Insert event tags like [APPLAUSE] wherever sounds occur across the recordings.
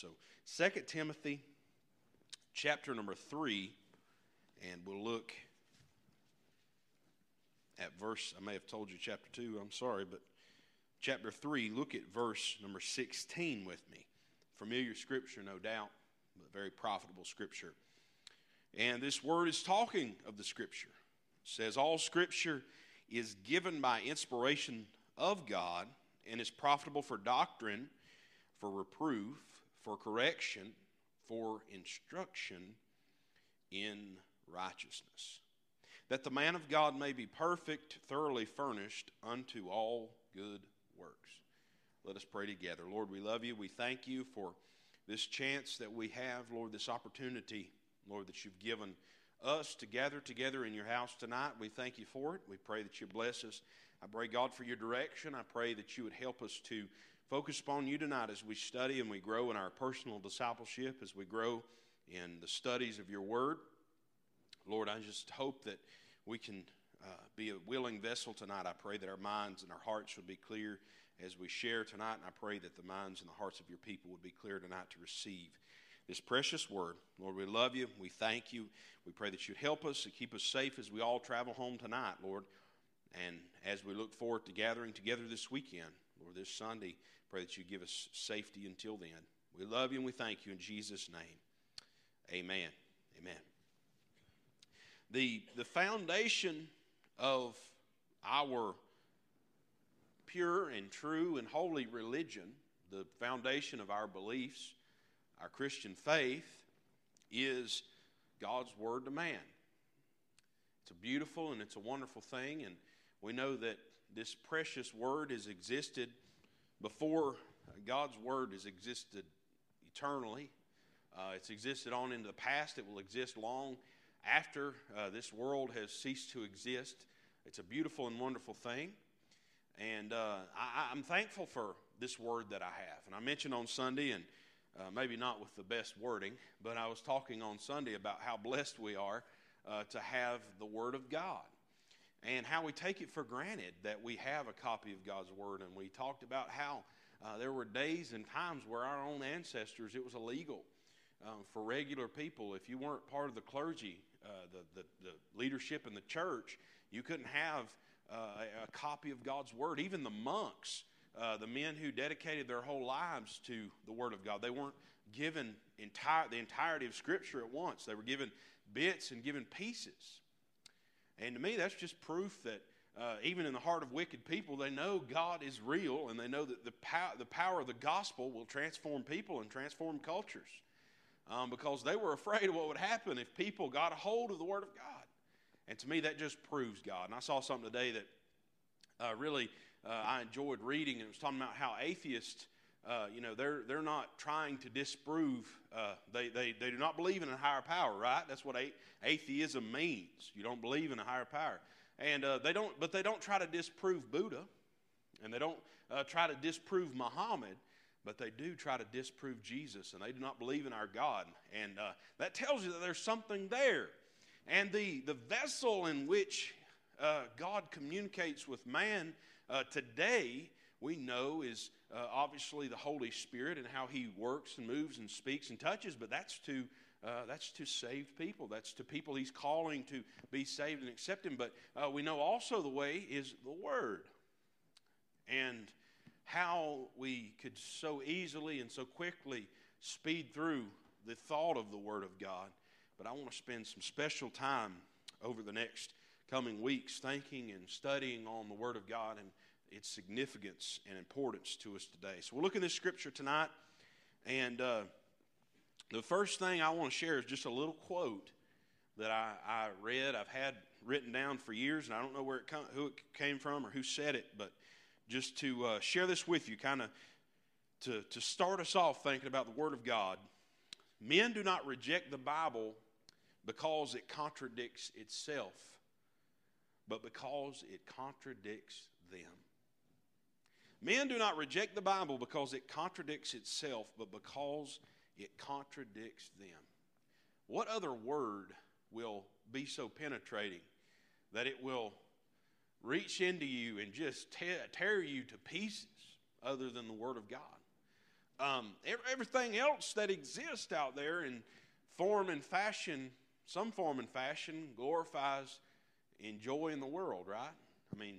So, 2 Timothy chapter number 3, and we'll look at verse, I may have told you chapter 2, I'm sorry, but chapter 3, look at verse number 16 with me. Familiar scripture, no doubt, but very profitable scripture. And this word is talking of the scripture. It says, All scripture is given by inspiration of God and is profitable for doctrine, for reproof, for correction, for instruction in righteousness, that the man of God may be perfect, thoroughly furnished unto all good works. Let us pray together. Lord, we love you. We thank you for this chance that we have, Lord, this opportunity, Lord, that you've given us to gather together in your house tonight. We thank you for it. We pray that you bless us. I pray, God, for your direction. I pray that you would help us to focus upon you tonight as we study and we grow in our personal discipleship, as we grow in the studies of your word. Lord, I just hope that we can uh, be a willing vessel tonight. I pray that our minds and our hearts would be clear as we share tonight, and I pray that the minds and the hearts of your people would be clear tonight to receive this precious word. Lord, we love you. We thank you. We pray that you'd help us to keep us safe as we all travel home tonight, Lord. And as we look forward to gathering together this weekend, Lord, this Sunday, pray that you give us safety until then. We love you and we thank you in Jesus' name. Amen. Amen. The, the foundation of our pure and true and holy religion, the foundation of our beliefs, our Christian faith, is God's Word to man. It's a beautiful and it's a wonderful thing, and we know that this precious Word has existed before God's Word has existed eternally. Uh, it's existed on into the past. It will exist long after uh, this world has ceased to exist. It's a beautiful and wonderful thing. And uh, I, am thankful for this word that I have. And I mentioned on Sunday, and uh, maybe not with the best wording, but I was talking on Sunday about how blessed we are uh, to have the Word of God and how we take it for granted that we have a copy of God's Word. And we talked about how uh, there were days and times where our own ancestors, it was illegal um, for regular people. If you weren't part of the clergy, uh, the, the, the, leadership in the church, you couldn't have uh, a, a, copy of God's Word. Even the monks, uh, the men who dedicated their whole lives to the Word of God, they weren't given entire, the entirety of Scripture at once. They were given bits and given pieces. And to me, that's just proof that uh, even in the heart of wicked people, they know God is real and they know that the, pow- the power of the gospel will transform people and transform cultures. Um, because they were afraid of what would happen if people got a hold of the Word of God. And to me, that just proves God. And I saw something today that uh, really uh, I enjoyed reading, and it was talking about how atheists. Uh, you know, they're, they're not trying to disprove, uh, they, they, they do not believe in a higher power, right? That's what a- atheism means. You don't believe in a higher power. And uh, they don't, but they don't try to disprove Buddha, and they don't uh, try to disprove Muhammad, but they do try to disprove Jesus, and they do not believe in our God. And uh, that tells you that there's something there. And the, the vessel in which uh, God communicates with man today, we know, is uh, obviously the Holy Spirit and how He works and moves and speaks and touches, but that's to uh, that's to saved people. That's to people he's calling to be saved and accept him. But uh, we know also the way is the Word. And how we could so easily and so quickly speed through the thought of the Word of God. But I want to spend some special time over the next coming weeks thinking and studying on the Word of God and its significance and importance to us today. So we'll look at this scripture tonight. And. Uh, the first thing I want to share is just a little quote that I, I read. I've had written down for years, and I don't know where it who it came from or who said it, but just to uh, share this with you, kind of to, to start us off thinking about the Word of God. Men do not reject the Bible because it contradicts itself, but because it contradicts them. Men do not reject the Bible because it contradicts itself, but because it contradicts them. What other word will be so penetrating that it will reach into you and just tear, tear you to pieces other than the Word of God? um, everything else that exists out there in form and fashion, some form and fashion, glorifies enjoying the world, right? I mean,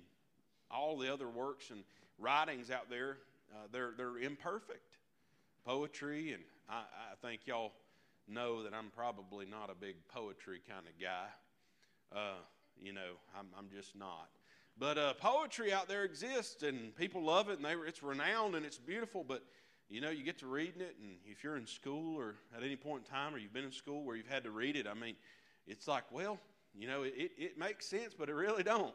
all the other works and writings out there, uh, they're, they're imperfect. Poetry, and I, I think y'all know that I'm probably not a big poetry kind of guy. Uh, you know, I'm, I'm just not. But uh, poetry out there exists, and people love it, and they, it's renowned and it's beautiful. But you know, you get to reading it, and if you're in school or at any point in time, or you've been in school where you've had to read it, I mean, it's like, well, you know, it, it makes sense, but it really don't.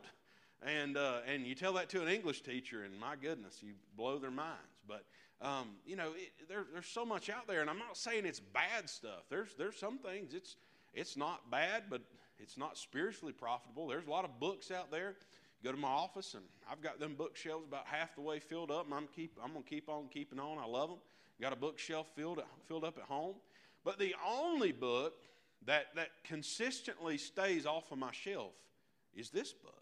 And uh, and you tell that to an English teacher, and my goodness, you blow their minds. But um, you know, it, there, there's so much out there, and I'm not saying it's bad stuff. There's there's some things it's it's not bad, but it's not spiritually profitable. There's a lot of books out there. Go to my office, and I've got them bookshelves about half the way filled up, and I'm keep I'm gonna keep on keeping on. I love them. Got a bookshelf filled filled up at home. But the only book that that consistently stays off of my shelf is this book.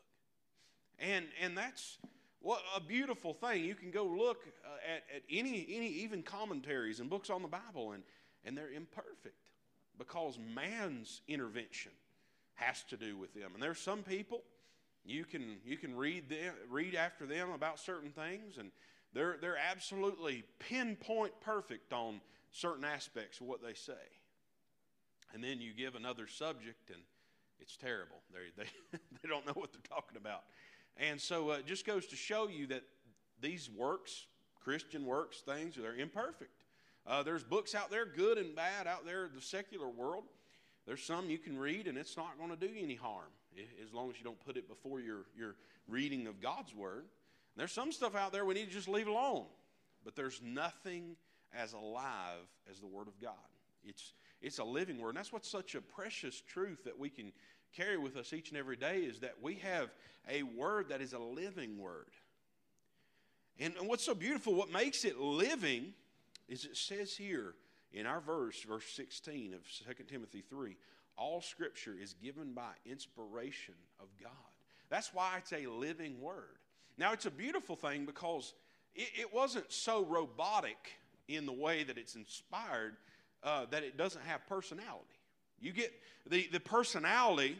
And, and that's what a beautiful thing. You can go look uh, at, at any, any even commentaries and books on the Bible, and, and they're imperfect because man's intervention has to do with them. And there's some people you can you can read them, read after them about certain things, and they're they're absolutely pinpoint perfect on certain aspects of what they say. And then you give another subject, and it's terrible. They they [LAUGHS] they don't know what they're talking about. And so uh, it just goes to show you that these works, Christian works, things, they're imperfect. Uh, there's books out there, good and bad, out there in the secular world. There's some you can read, and it's not going to do you any harm as long as you don't put it before your, your reading of God's Word. And there's some stuff out there we need to just leave alone. But there's nothing as alive as the Word of God. It's, it's a living Word. And that's what's such a precious truth that we can carry with us each and every day is that we have a word that is a living word. And, and what's so beautiful, what makes it living, is it says here in our verse, verse 16 of 2 Timothy 3, all scripture is given by inspiration of God. That's why it's a living word. Now, it's a beautiful thing because it, it wasn't so robotic in the way that it's inspired uh, that it doesn't have personality. You get the, the personality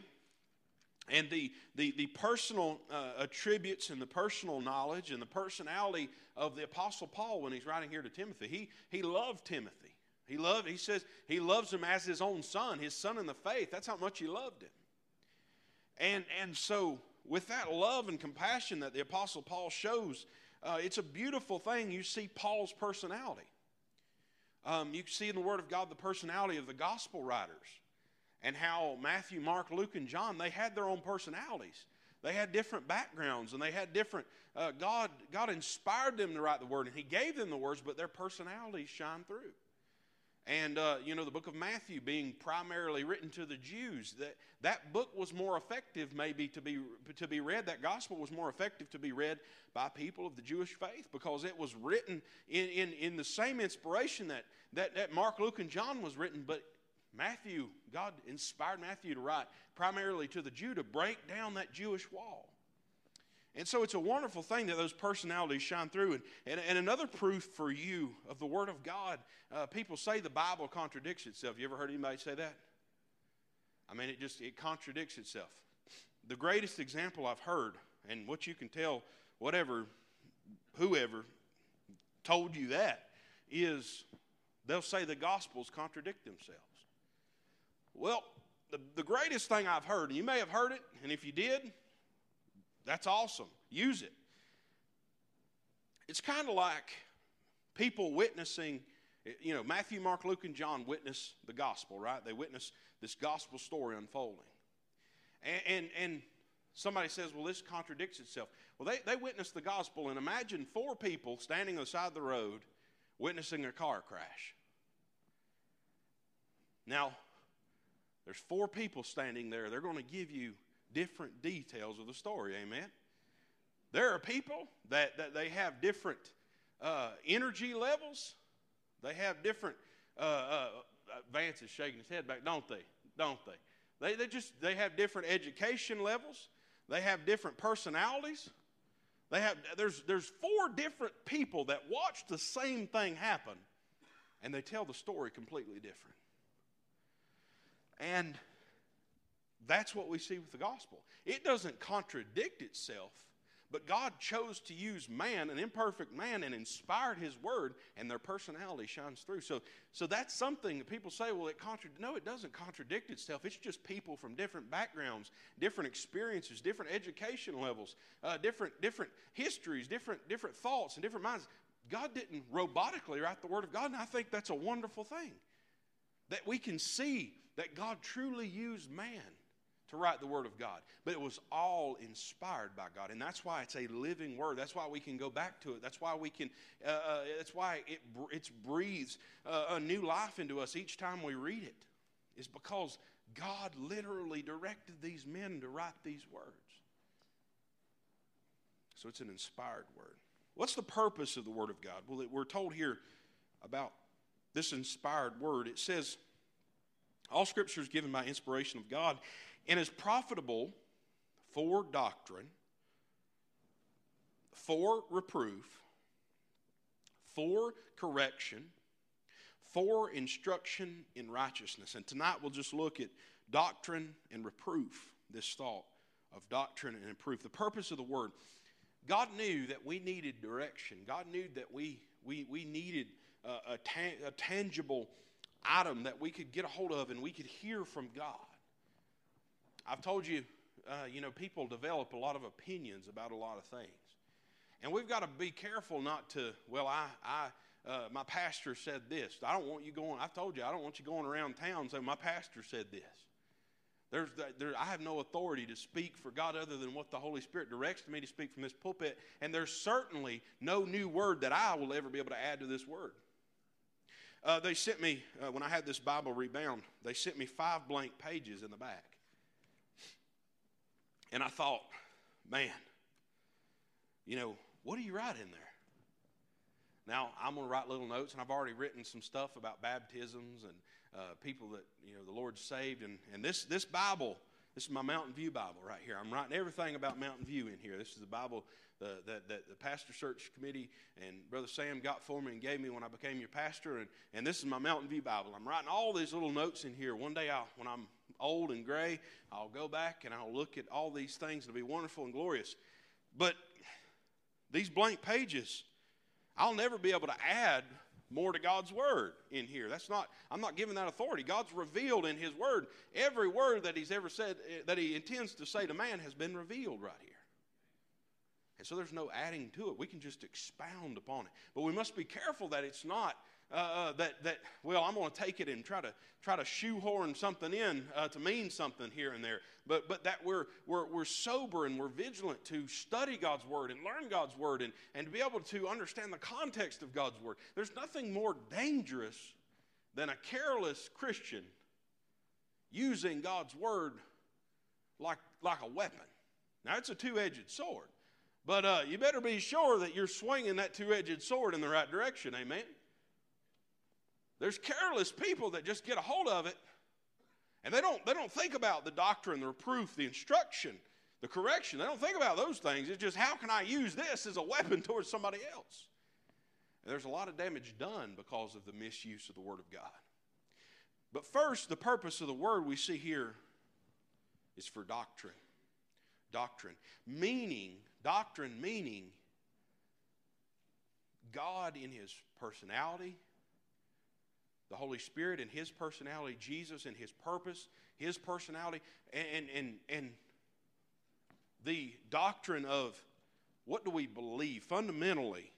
and the, the, the personal uh, attributes and the personal knowledge and the personality of the Apostle Paul when he's writing here to Timothy. He, he loved Timothy. He loved, he says he loves him as his own son, his son in the faith. That's how much he loved him. And, and so, with that love and compassion that the Apostle Paul shows, uh, it's a beautiful thing. You see Paul's personality. Um, you see in the Word of God the personality of the gospel writers and how Matthew, Mark, Luke, and John, they had their own personalities. They had different backgrounds and they had different, uh, God, God inspired them to write the word and He gave them the words, but their personalities shine through. And, uh, you know, the book of Matthew being primarily written to the Jews, that, that book was more effective maybe to be, to be read. That gospel was more effective to be read by people of the Jewish faith because it was written in, in, in the same inspiration that, that, that Mark, Luke, and John was written, but Matthew, God inspired Matthew to write primarily to the Jew to break down that Jewish wall. And so it's a wonderful thing that those personalities shine through. And, and, and another proof for you of the Word of God, uh, people say the Bible contradicts itself. You ever heard anybody say that? I mean, it just it contradicts itself. The greatest example I've heard, and what you can tell, whatever, whoever told you that, is they'll say the Gospels contradict themselves. Well, the, the greatest thing I've heard, and you may have heard it, and if you did, that's awesome. Use it. It's kind of like people witnessing, you know, Matthew, Mark, Luke, and John witness the gospel, right? They witness this gospel story unfolding. And, and, and somebody says, well, this contradicts itself. Well, they, they witnessed the gospel, and imagine four people standing on the side of the road witnessing a car crash. Now, there's four people standing there. They're going to give you different details of the story. Amen. There are people that, that they have different uh, energy levels. They have different. Uh, uh, Vance is shaking his head back, don't they? Don't they? They, they just they have different education levels. They have different personalities. They have there's there's four different people that watch the same thing happen, and they tell the story completely different. And that's what we see with the gospel. It doesn't contradict itself, but God chose to use man, an imperfect man, and inspired his word, and their personality shines through. So, so that's something that people say, well, it contradicts. No, it doesn't contradict itself. It's just people from different backgrounds, different experiences, different education levels, uh, different, different histories, different, different thoughts, and different minds. God didn't robotically write the word of God, and I think that's a wonderful thing. That we can see that God truly used man to write the Word of God. But it was all inspired by God. And that's why it's a living Word. That's why we can go back to it. That's why we can, uh, uh, that's why it, it breathes uh, a new life into us each time we read it. Is because God literally directed these men to write these words. So it's an inspired Word. What's the purpose of the Word of God? Well, we're told here about this inspired Word. It says, all Scripture is given by inspiration of God and is profitable for doctrine, for reproof, for correction, for instruction in righteousness. And tonight we'll just look at doctrine and reproof, this thought of doctrine and reproof. The purpose of the word. God knew that we needed direction. God knew that we, we, we needed a, a, ta- a tangible item that we could get a hold of and we could hear from God. I've told you, uh, you know, people develop a lot of opinions about a lot of things. And we've got to be careful not to, well, I, I, uh, my pastor said this. I don't want you going, I've told you, I don't want you going around town saying, my pastor said this. There's, there, I have no authority to speak for God other than what the Holy Spirit directs me to speak from this pulpit. And there's certainly no new word that I will ever be able to add to this word. Uh, they sent me, uh, when I had this Bible rebound, they sent me five blank pages in the back. And I thought, man, you know, what do you write in there? Now, I'm going to write little notes, and I've already written some stuff about baptisms and uh, people that, you know, the Lord saved. And, and this, this Bible, this is my Mountain View Bible right here. I'm writing everything about Mountain View in here. This is the Bible that, that, the pastor search committee and Brother Sam got for me and gave me when I became your pastor. And, and this is my Mountain View Bible. I'm writing all these little notes in here. One day, I'll, when I'm old and gray, I'll go back and I'll look at all these things. It'll be wonderful and glorious. But these blank pages, I'll never be able to add more to God's word in here. That's not, I'm not giving that authority. God's revealed in his word. Every word that he's ever said, eh, that he intends to say to man, has been revealed right here. And so there's no adding to it. We can just expound upon it. But we must be careful that it's not uh, uh, that, that, well, I'm going to take it and try to, try to shoehorn something in uh, to mean something here and there. But, but that we're, we're, we're sober and we're vigilant to study God's Word and learn God's Word and, and to be able to understand the context of God's Word. There's nothing more dangerous than a careless Christian using God's Word like, like a weapon. Now, it's a two edged sword. But uh, you better be sure that you're swinging that two edged sword in the right direction. Amen? There's careless people that just get a hold of it and they don't, they don't think about the doctrine, the reproof, the instruction, the correction. They don't think about those things. It's just how can I use this as a weapon [LAUGHS] towards somebody else? And there's a lot of damage done because of the misuse of the Word of God. But first, the purpose of the Word we see here is for doctrine. Doctrine. Meaning, doctrine meaning God in His personality, the Holy Spirit and His personality, Jesus and His purpose, His personality, and, and, and the doctrine of what do we believe fundamentally?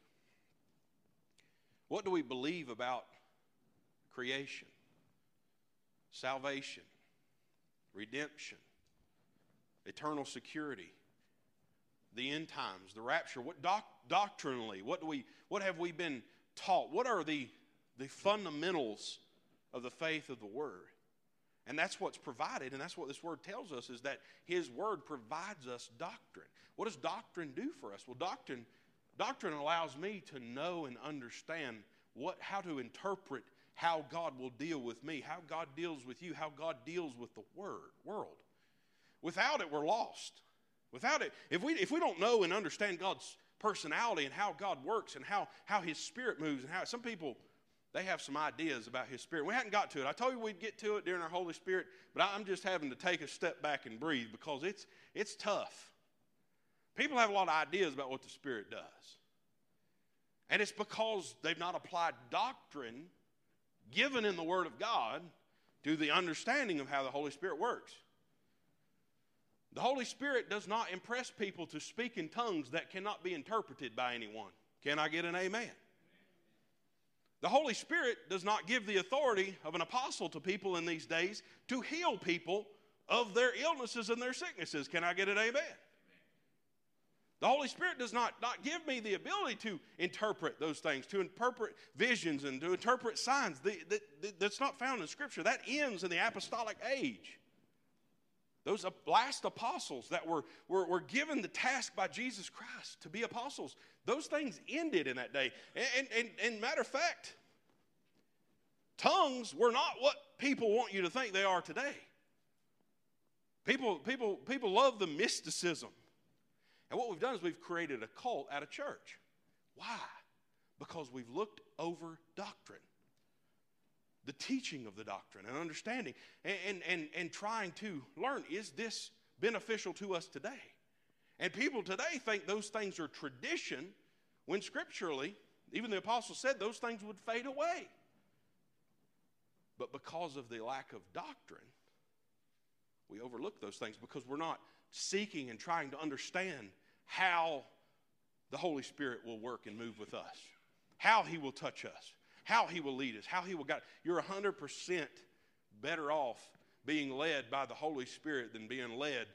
What do we believe about creation, salvation, redemption, eternal security, the end times, the rapture? What doc- doctrinally? What do we? What have we been taught? What are the the fundamentals of the faith of the Word. And that's what's provided, and that's what this Word tells us is that His Word provides us doctrine. What does doctrine do for us? Well, doctrine, doctrine allows me to know and understand what, how to interpret how God will deal with me, how God deals with you, how God deals with the word, world. Without it, we're lost. Without it, if we, if we don't know and understand God's personality and how God works and how, how His Spirit moves and how some people they have some ideas about His Spirit. We hadn't got to it. I told you we'd get to it during our Holy Spirit, but I'm just having to take a step back and breathe because it's, it's tough. People have a lot of ideas about what the Spirit does. And it's because they've not applied doctrine given in the Word of God to the understanding of how the Holy Spirit works. The Holy Spirit does not impress people to speak in tongues that cannot be interpreted by anyone. Can I get an amen? The Holy Spirit does not give the authority of an apostle to people in these days to heal people of their illnesses and their sicknesses. Can I get an amen? The Holy Spirit does not, not give me the ability to interpret those things, to interpret visions and to interpret signs. The, the, the, that's not found in Scripture. That ends in the apostolic age. Those last apostles that were, were, were given the task by Jesus Christ to be apostles, those things ended in that day. And, and, and matter of fact, tongues were not what people want you to think they are today. People, people, people love the mysticism. And what we've done is we've created a cult at a church. Why? Because we've looked over doctrine, the teaching of the doctrine, and understanding, and, and, and, and trying to learn is this beneficial to us today? And people today think those things are tradition when scripturally, even the apostle said those things would fade away. But because of the lack of doctrine, we overlook those things because we're not seeking and trying to understand how the Holy Spirit will work and move with us, how He will touch us, how He will lead us, how He will guide. You're 100% better off being led by the Holy Spirit than being led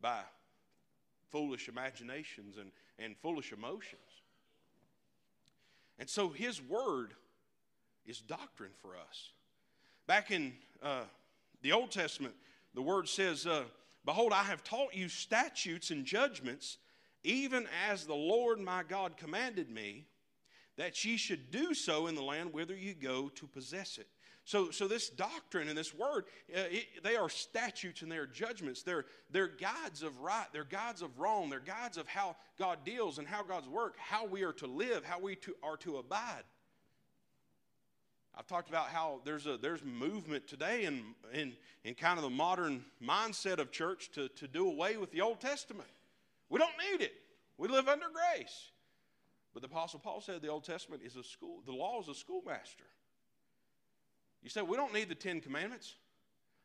by foolish imaginations and, and foolish emotions. And so His Word is doctrine for us. Back in uh, the Old Testament, the Word says, uh, Behold, I have taught you statutes and judgments, even as the Lord my God commanded me, that ye should do so in the land whither you go to possess it. So, so this doctrine and this word, uh, it, they are statutes and they are judgments. They're, they're guides of right, they're guides of wrong, they're guides of how God deals and how God's work, how we are to live, how we to, are to abide. I've talked about how there's a there's movement today in, in, in kind of the modern mindset of church to, to do away with the Old Testament. We don't need it. We live under grace. But the Apostle Paul said the Old Testament is a school, the law is a schoolmaster. You say, we don't need the Ten Commandments.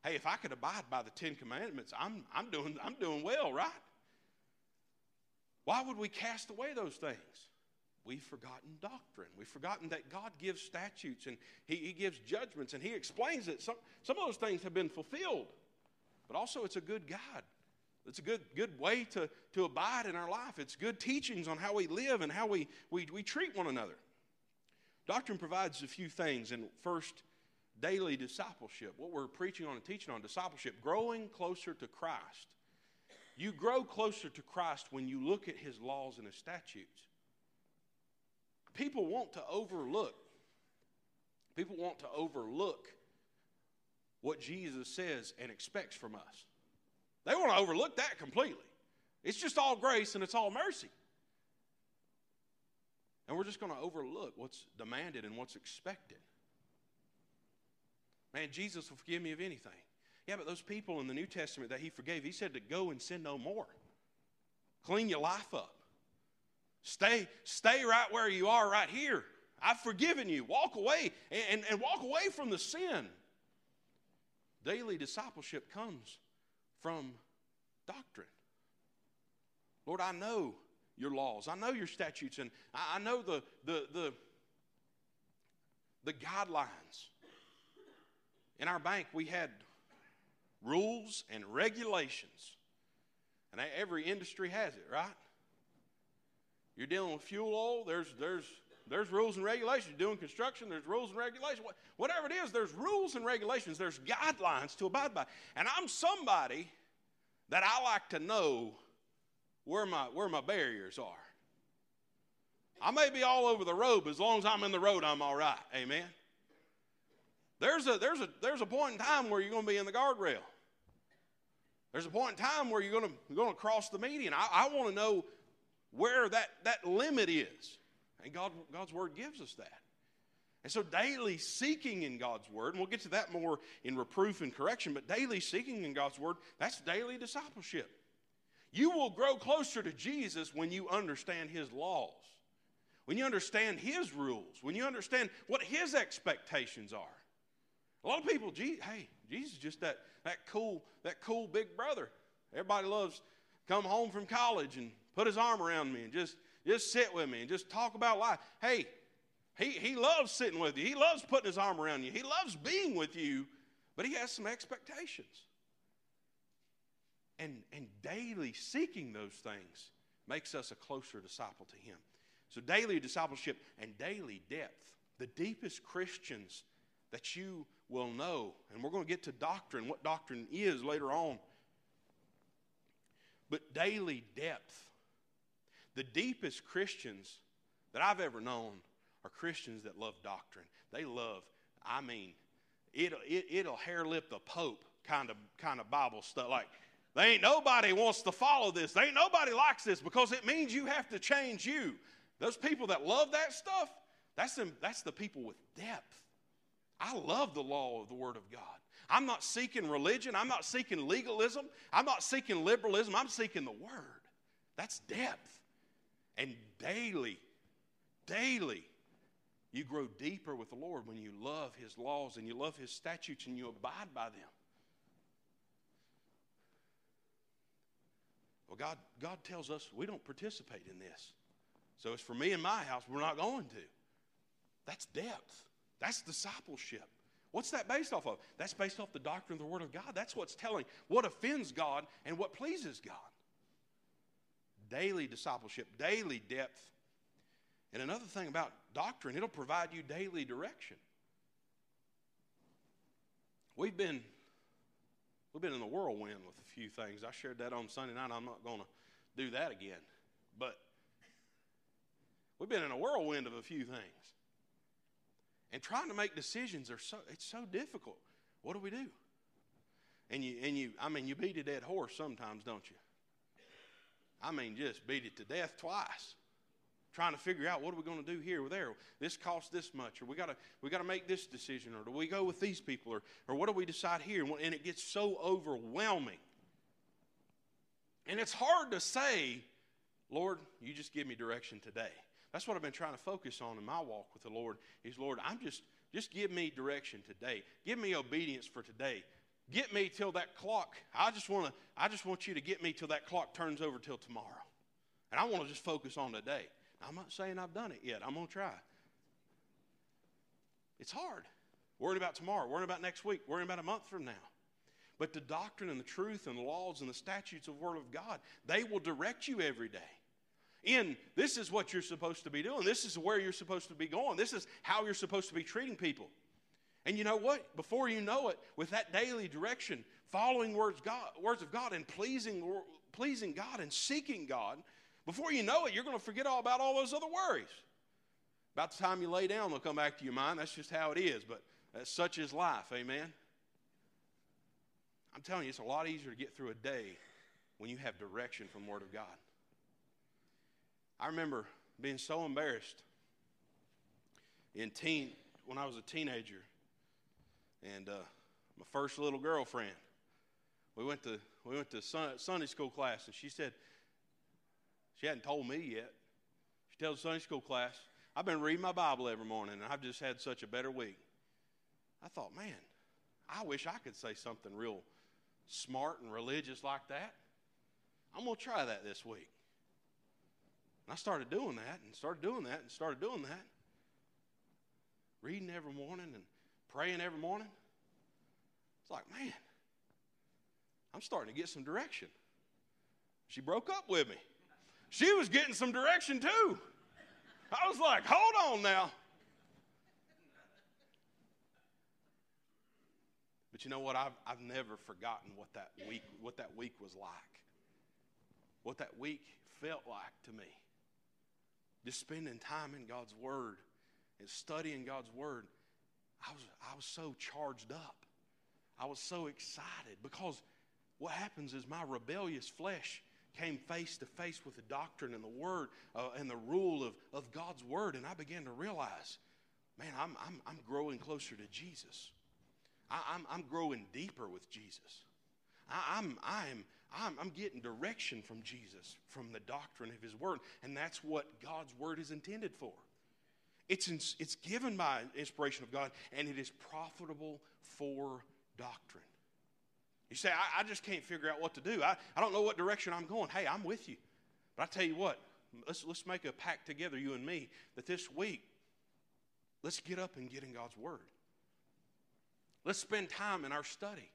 Hey, if I could abide by the Ten Commandments, I'm, I'm, doing, I'm doing well, right? Why would we cast away those things? We've forgotten doctrine. We've forgotten that God gives statutes and He, he gives judgments and He explains it. Some, some of those things have been fulfilled, but also it's a good guide. It's a good, good way to, to abide in our life. It's good teachings on how we live and how we, we, we treat one another. Doctrine provides a few things. And first, daily discipleship, what we're preaching on and teaching on discipleship, growing closer to Christ. You grow closer to Christ when you look at his laws and his statutes. People want to overlook, people want to overlook what Jesus says and expects from us. They want to overlook that completely. It's just all grace and it's all mercy. And we're just going to overlook what's demanded and what's expected. Man, Jesus will forgive me of anything. Yeah, but those people in the New Testament that he forgave, he said to go and sin no more. Clean your life up. Stay, stay right where you are right here. I've forgiven you. Walk away and, and, and walk away from the sin. Daily discipleship comes from doctrine. Lord, I know your laws. I know your statutes, and I know the, the, the, the guidelines in our bank, we had rules and regulations. And every industry has it, right? You're dealing with fuel oil, there's, there's, there's rules and regulations. You're doing construction, there's rules and regulations. Whatever it is, there's rules and regulations, there's guidelines to abide by. And I'm somebody that I like to know where my, where my barriers are. I may be all over the road, but as long as I'm in the road, I'm all right. Amen. There's a, there's, a, there's a point in time where you're going to be in the guardrail. There's a point in time where you're going to, you're going to cross the median. I, I want to know where that, that limit is. And God, God's Word gives us that. And so, daily seeking in God's Word, and we'll get to that more in reproof and correction, but daily seeking in God's Word, that's daily discipleship. You will grow closer to Jesus when you understand His laws, when you understand His rules, when you understand what His expectations are. A lot of people, hey, Jesus is just that, that cool, that cool big brother. Everybody loves come home from college and put his arm around me and just, just sit with me and just talk about life. Hey, he, he loves sitting with you. He loves putting his arm around you. He loves being with you, but he has some expectations. And, and daily seeking those things makes us a closer disciple to him. So, daily discipleship and daily depth. The deepest Christians that you will know, and we're going to get to doctrine, what doctrine is later on. But daily depth. The deepest Christians that I've ever known are Christians that love doctrine. They love, I mean, it'll, it, it'll hair lip the Pope kind of, kind of Bible stuff. Like, they ain't nobody wants to follow this. They ain't nobody likes this because it means you have to change you. Those people that love that stuff, that's, them, that's the people with depth. I love the law of the Word of God. I'm not seeking religion. I'm not seeking legalism. I'm not seeking liberalism. I'm seeking the Word. That's depth. And daily, daily, you grow deeper with the Lord when you love His laws and you love His statutes and you abide by them. Well, God, God tells us we don't participate in this. So it's for me and my house, we're not going to. That's depth. That's discipleship. What's that based off of? That's based off the doctrine of the Word of God. That's what's telling what offends God and what pleases God. Daily discipleship, daily depth. And another thing about doctrine, it'll provide you daily direction. We've been we've been in the whirlwind with a few things. I shared that on Sunday night. I'm not going to do that again. But we've been in a whirlwind of a few things. And trying to make decisions are so it's so difficult. What do we do? And you and you I mean you beat a dead horse sometimes, don't you? I mean just beat it to death twice. Trying to figure out what are we going to do here or there. This costs this much, or we got to we got to make this decision, or do we go with these people, or or what do we decide here? And it gets so overwhelming, and it's hard to say, Lord, you just give me direction today. That's what I've been trying to focus on in my walk with the Lord. Is Lord, I'm just just give me direction today. Give me obedience for today. Get me till that clock. I just want to I just want you to get me till that clock turns over till tomorrow. And I want to just focus on today. I'm not saying I've done it yet. I'm going to try. It's hard. Worrying about tomorrow, worrying about next week, worrying about a month from now. But the doctrine and the truth and the laws and the statutes of the Word of God, they will direct you every day in this is what you're supposed to be doing. This is where you're supposed to be going. This is how you're supposed to be treating people. And you know what? Before you know it, with that daily direction, following words, God, words of God and pleasing, pleasing God and seeking God, before you know it, you're going to forget all about all those other worries. About the time you lay down, they'll come back to your mind. That's just how it is. But such is life. Amen. I'm telling you, it's a lot easier to get through a day when you have direction from the Word of God. I remember being so embarrassed in teen when I was a teenager, and uh, my first little girlfriend. We went to we went to Sunday school class, and she said she hadn't told me yet. She tells Sunday school class, "I've been reading my Bible every morning, and I've just had such a better week." I thought, man, I wish I could say something real smart and religious like that. I'm to try that this week. And I started doing that and started doing that and started doing that. Reading every morning and praying every morning. It's like, man, I'm starting to get some direction. She broke up with me. She was getting some direction too. I was like, hold on now. But you know what? I've, I've never forgotten what that week what that week was like. What that week felt like to me just spending time in God's Word and studying God's Word, I was, I was so charged up. I was so excited because what happens is my rebellious flesh came face to face with the doctrine and the Word uh, and the rule of, of God's Word, and I began to realize man, I'm, I'm, I'm growing closer to Jesus. I, am I'm, I'm growing deeper with Jesus. I, I'm, I'm, I'm, I'm getting direction from Jesus, from the doctrine of His Word. And that's what God's Word is intended for. It's, in, it's given by inspiration of God, and it is profitable for doctrine. You say, I, I just can't figure out what to do. I, I don't know what direction I'm going. Hey, I'm with you. But I tell you what, let's, let's make a pact together, you and me, that this week, let's get up and get in God's Word. Let's spend time in our study.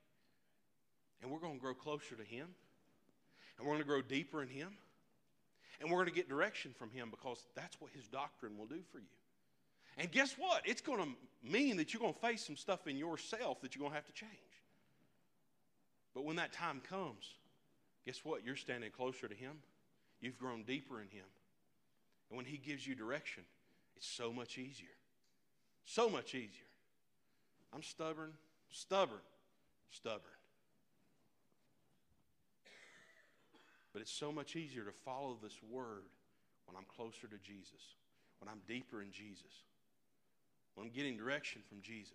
And we're going to grow closer to Him. And we're going to grow deeper in Him. And we're going to get direction from Him because that's what His doctrine will do for you. And guess what? It's going to mean that you're going to face some stuff in yourself that you're going to have to change. But when that time comes, guess what? You're standing closer to Him. You've grown deeper in Him. And when He gives you direction, it's so much easier. So much easier. I'm stubborn, stubborn, stubborn. But it's so much easier to follow this word when I'm closer to Jesus, when I'm deeper in Jesus, when I'm getting direction from Jesus.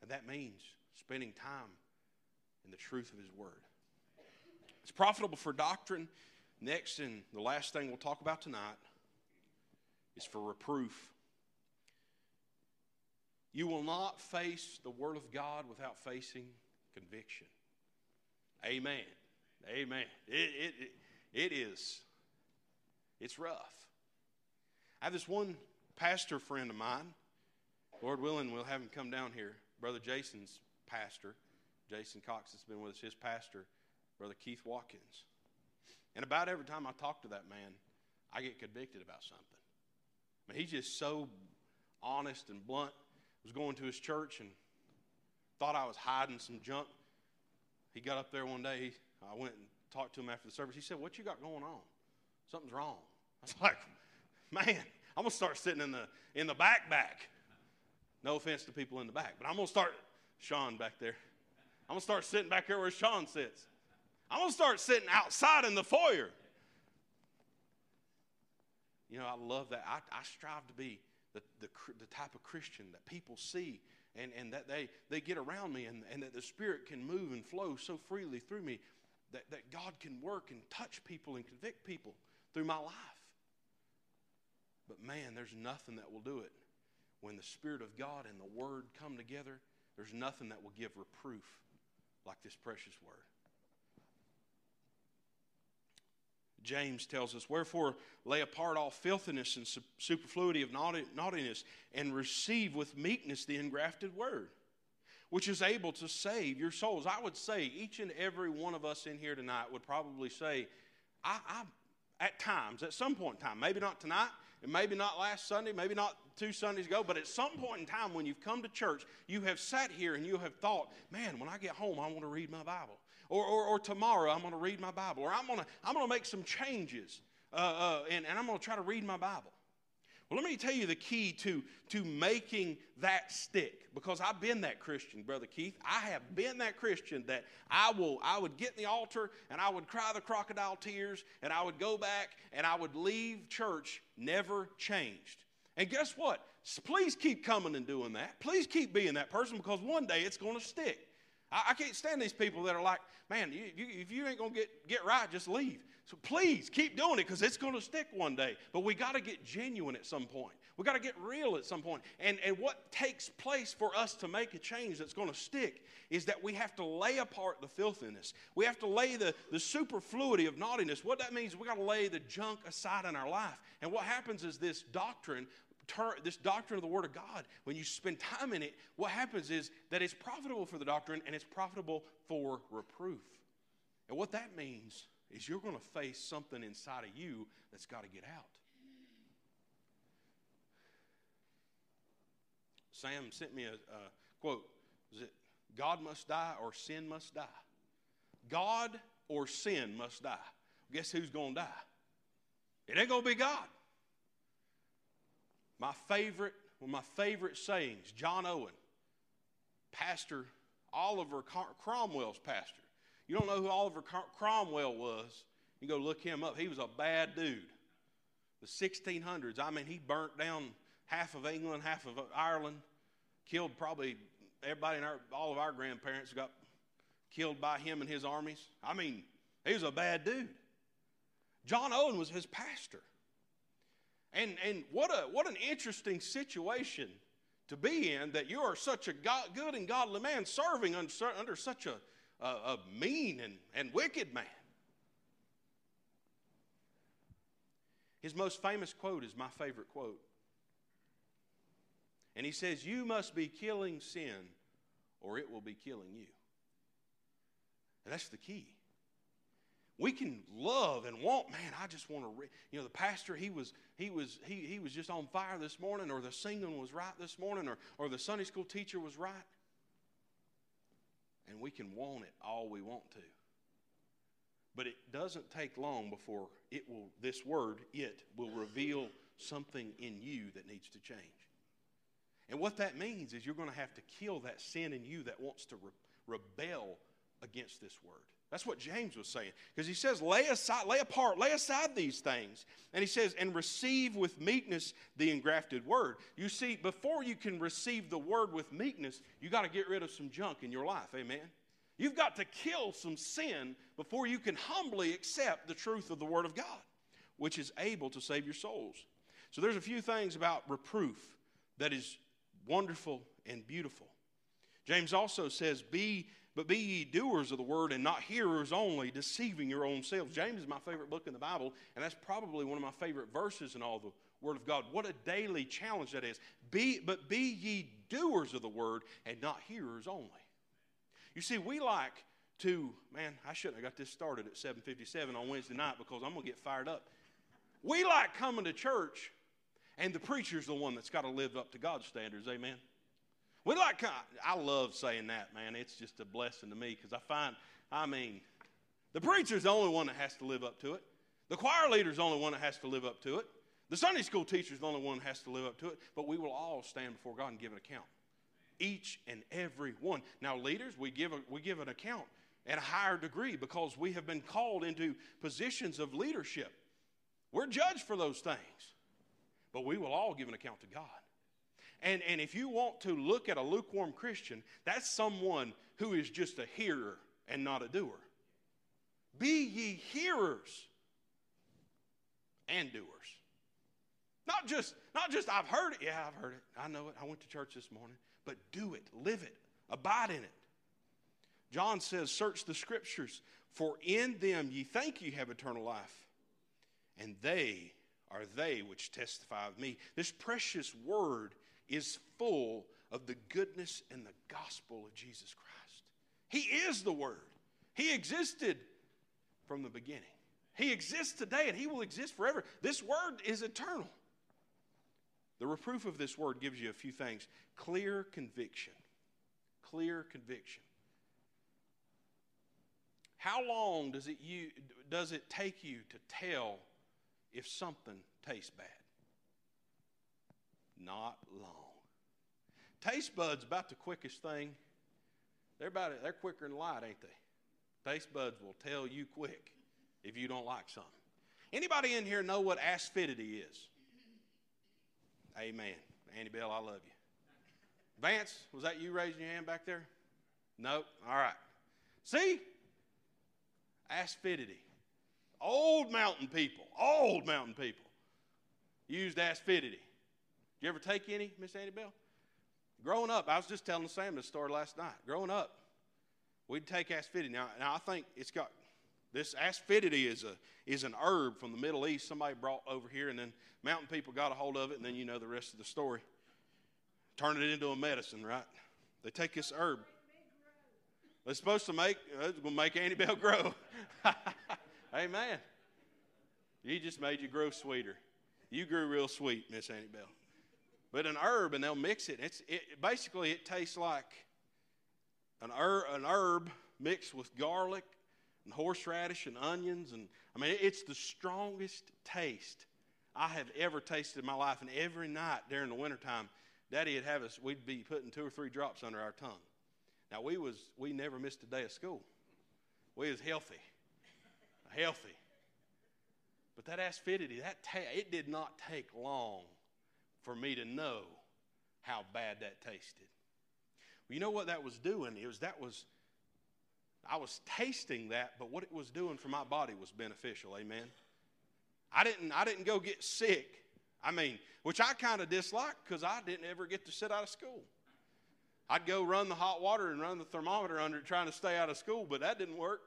And that means spending time in the truth of His Word. It's profitable for doctrine. Next, and the last thing we'll talk about tonight is for reproof. You will not face the Word of God without facing conviction. Amen. Amen. It, it, it is. It's rough. I have this one pastor friend of mine. Lord willing, we'll have him come down here. Brother Jason's pastor. Jason Cox has been with us, his pastor, Brother Keith Watkins. And about every time I talk to that man, I get convicted about something. I mean, he's just so honest and blunt. I was going to his church and thought I was hiding some junk. He got up there one day. He, I went and talked to him after the service. He said, What you got going on? Something's wrong. I was like, Man, I'm gonna start sitting in the in the back back. No offense to people in the back, but I'm gonna start Sean back there. I'm gonna start sitting back here where Sean sits. I'm gonna start sitting outside in the foyer. You know, I love that. I, I strive to be the, the, the type of Christian that people see and, and that they, they get around me and, and that the Spirit can move and flow so freely through me that, that God can work and touch people and convict people through my life. But man, there's nothing that will do it. When the Spirit of God and the Word come together, there's nothing that will give reproof like this precious Word. James tells us, Wherefore lay apart all filthiness and superfluity of naughtiness, and receive with meekness the engrafted word, which is able to save your souls. I would say each and every one of us in here tonight would probably say, I, I at times, at some point in time, maybe not tonight, and maybe not last Sunday, maybe not two Sundays ago, but at some point in time when you've come to church, you have sat here and you have thought, man, when I get home, I want to read my Bible. Or, or, or tomorrow I'm going to read my Bible. Or I'm going to, I'm going to make some changes uh, uh, and, and I'm going to try to read my Bible. Well, let me tell you the key to, to making that stick because I've been that Christian, Brother Keith. I have been that Christian that I, will, I would get in the altar and I would cry the crocodile tears and I would go back and I would leave church never changed. And guess what? Please keep coming and doing that. Please keep being that person because one day it's going to stick. I, I can't stand these people that are like, man, you, you, if you ain't going to get, get right, just leave. So please keep doing it because it's going to stick one day. But we got to get genuine at some point. We got to get real at some point. And, and what takes place for us to make a change that's going to stick is that we have to lay apart the filthiness. We have to lay the, the superfluity of naughtiness. What that means, we got to lay the junk aside in our life. And what happens is this doctrine this doctrine of the Word of God, when you spend time in it, what happens is that it's profitable for the doctrine and it's profitable for reproof. And what that means is you're going to face something inside of you that's got to get out. Sam sent me a, a quote. Is it God must die or sin must die? God or sin must die. Guess who's going to die? It ain't going to be God. My favorite, one of my favorite sayings, John Owen, Pastor Oliver Cromwell's pastor. You don't know who Oliver Cromwell was? You go look him up. He was a bad dude. The 1600s. I mean, he burnt down half of England, half of Ireland, killed probably everybody in our, all of our grandparents got killed by him and his armies. I mean, he was a bad dude. John Owen was his pastor. And, and what, a, what an interesting situation to be in that you are such a God, good and godly man serving under, under such a, a, a mean and, and wicked man. His most famous quote is my favorite quote. And he says, You must be killing sin, or it will be killing you. And that's the key. We can love and want, man, I just want to, re-. you know, the pastor, he was, he was, he, he was just on fire this morning, or the singing was right this morning, or, or the Sunday school teacher was right. And we can want it all we want to. But it doesn't take long before it will, this word, it, will reveal something in you that needs to change. And what that means is you're going to have to kill that sin in you that wants to re- rebel against this word. That's what James was saying. Because he says, lay aside, lay apart, lay aside these things. And he says, and receive with meekness the engrafted word. You see, before you can receive the word with meekness, you got to get rid of some junk in your life. Amen. You've got to kill some sin before you can humbly accept the truth of the word of God, which is able to save your souls. So there's a few things about reproof that is wonderful and beautiful. James also says, Be but be ye doers of the word and not hearers only, deceiving your own selves. James is my favorite book in the Bible, and that's probably one of my favorite verses in all the Word of God. What a daily challenge that is. Be, but be ye doers of the word and not hearers only. You see, we like to, man, I shouldn't have got this started at 757 on Wednesday night because I'm going to get fired up. We like coming to church, and the preacher's the one that's got to live up to God's standards. Amen. We like, I love saying that, man. It's just a blessing to me because I find, I mean, the preacher's the only one that has to live up to it. The choir leader's the only one that has to live up to it. The Sunday school teacher's the only one that has to live up to it. But we will all stand before God and give an account. Each and every one. Now, leaders, we give, a, we give an account at a higher degree because we have been called into positions of leadership. We're judged for those things. But we will all give an account to God. And, and if you want to look at a lukewarm Christian, that's someone who is just a hearer and not a doer. Be ye hearers and doers. Not just, not just I've heard it. Yeah, I've heard it. I know it. I went to church this morning. But do it, live it, abide in it. John says, Search the scriptures, for in them ye think ye have eternal life, and they are they which testify of me. This precious word is full of the goodness and the gospel of Jesus Christ. He is the Word. He existed from the beginning. He exists today and He will exist forever. This Word is eternal. The reproof of this Word gives you a few things clear conviction. Clear conviction. How long does it, you, does it take you to tell if something tastes bad? Not long. Taste buds about the quickest thing. They're about it. They're quicker than light, ain't they? Taste buds will tell you quick if you don't like something. Anybody in here know what aspidity is? Amen. Annie Bell, I love you. Vance, was that you raising your hand back there? Nope. All right. See? Aspidity. Old mountain people, old mountain people used aspidity. Did you ever take any, Miss Annie Bell? Growing up, I was just telling Sam this story last night. Growing up, we'd take aspidity. Now, now I think it's got this aspidity is a is an herb from the Middle East. Somebody brought over here, and then mountain people got a hold of it, and then you know the rest of the story. Turn it into a medicine, right? They take this herb. It's supposed to make it's to make Annie Bell [LAUGHS] grow. [LAUGHS] Amen. He just made you grow sweeter. You grew real sweet, Miss Annie Bell but an herb, and they'll mix it. It's it, basically it tastes like an herb, an herb mixed with garlic and horseradish and onions, and I mean it's the strongest taste I have ever tasted in my life. And every night during the wintertime, Daddy would have us. We'd be putting two or three drops under our tongue. Now we was we never missed a day of school. We was healthy, healthy. But that aspidity, that ta- it did not take long for me to know how bad that tasted. Well, you know what that was doing? It was that was I was tasting that, but what it was doing for my body was beneficial. Amen. I didn't I didn't go get sick. I mean, which I kind of disliked because I didn't ever get to sit out of school. I'd go run the hot water and run the thermometer under trying to stay out of school, but that didn't work.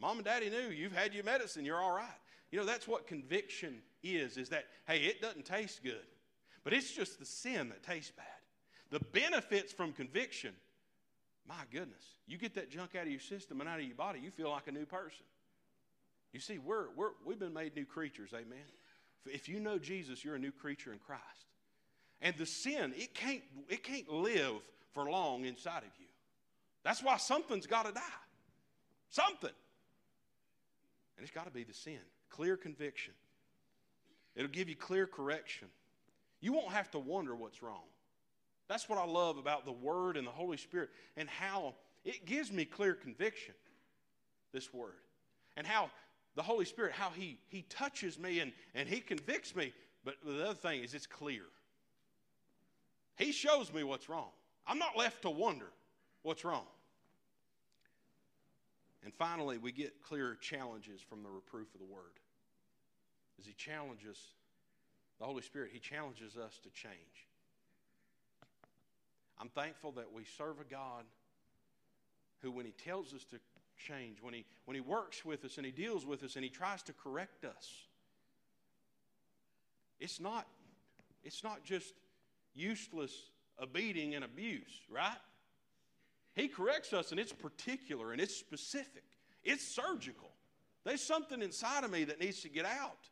Mom and daddy knew you've had your medicine, you're all right. You know, that's what conviction is, is that, hey, it doesn't taste good, but it's just the sin that tastes bad. The benefits from conviction, my goodness, you get that junk out of your system and out of your body, you feel like a new person. You see, we're, we're, we've been made new creatures, amen. If you know Jesus, you're a new creature in Christ. And the sin, it can't, it can't live for long inside of you. That's why something's got to die. Something. And it's got to be the sin. Clear conviction. It'll give you clear correction. You won't have to wonder what's wrong. That's what I love about the Word and the Holy Spirit and how it gives me clear conviction, this Word. And how the Holy Spirit, how He, he touches me and, and He convicts me. But the other thing is, it's clear. He shows me what's wrong. I'm not left to wonder what's wrong. And finally, we get clear challenges from the reproof of the Word. As He challenges the Holy Spirit, He challenges us to change. I'm thankful that we serve a God who, when He tells us to change, when He, when he works with us and He deals with us and He tries to correct us, it's not, it's not just useless a beating and abuse, right? He corrects us, and it's particular and it's specific. It's surgical. There's something inside of me that needs to get out.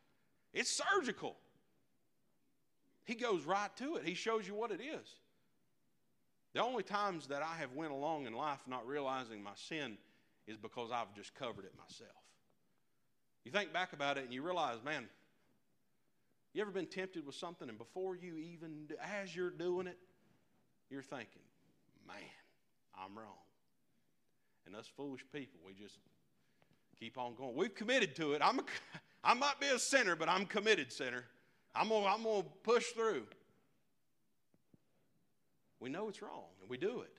It's surgical. He goes right to it. He shows you what it is. The only times that I have went along in life not realizing my sin is because I've just covered it myself. You think back about it and you realize, man, you ever been tempted with something and before you even, as you're doing it, you're thinking, man, I'm wrong. And us foolish people, we just keep on going. We've committed to it. I'm a, I might be a sinner, but I'm committed sinner. I'm gonna, I'm gonna push through. We know it's wrong, and we do it.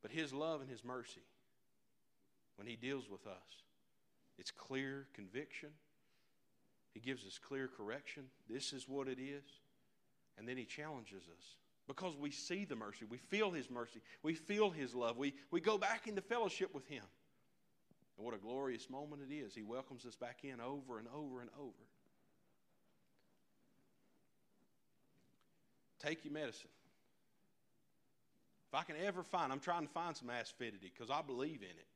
But His love and His mercy, when He deals with us, it's clear conviction. He gives us clear correction. This is what it is. And then He challenges us because we see the mercy. We feel His mercy. We feel His love. We, we go back into fellowship with Him. And what a glorious moment it is. He welcomes us back in over and over and over. Take your medicine. If I can ever find, I'm trying to find some aspidity because I believe in it.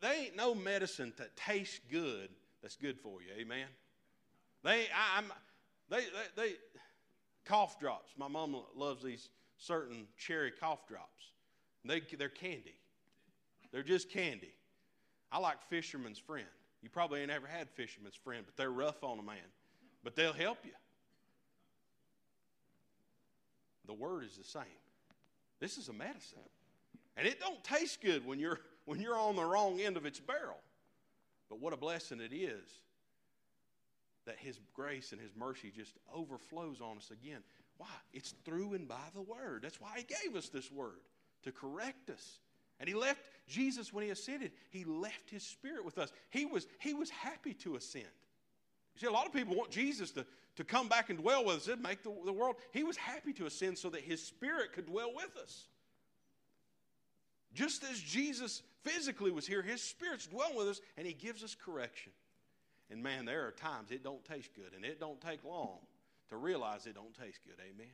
There ain't no medicine that tastes good that's good for you. Amen. They, I, am they, they, they, cough drops. My mom loves these certain cherry cough drops. They, they're candy. They're just candy. I like Fisherman's Friend. You probably ain't ever had Fisherman's Friend, but they're rough on a man. But they'll help you. The word is the same. This is a medicine. And it don't taste good when you're [LAUGHS] when you're on the wrong end of its barrel. But what a blessing it is that His grace and His mercy just overflows on us again. Why? It's through and by the Word. That's why He gave us this Word to correct us. And He left Jesus when He ascended, He left His Spirit with us. He was, he was happy to ascend. You see, a lot of people want Jesus to, to come back and dwell with us and make the, the world. He was happy to ascend so that His Spirit could dwell with us. Just as Jesus physically was here, His Spirit's dwelling with us, and He gives us correction. And man, there are times it don't taste good, and it don't take long to realize it don't taste good. Amen.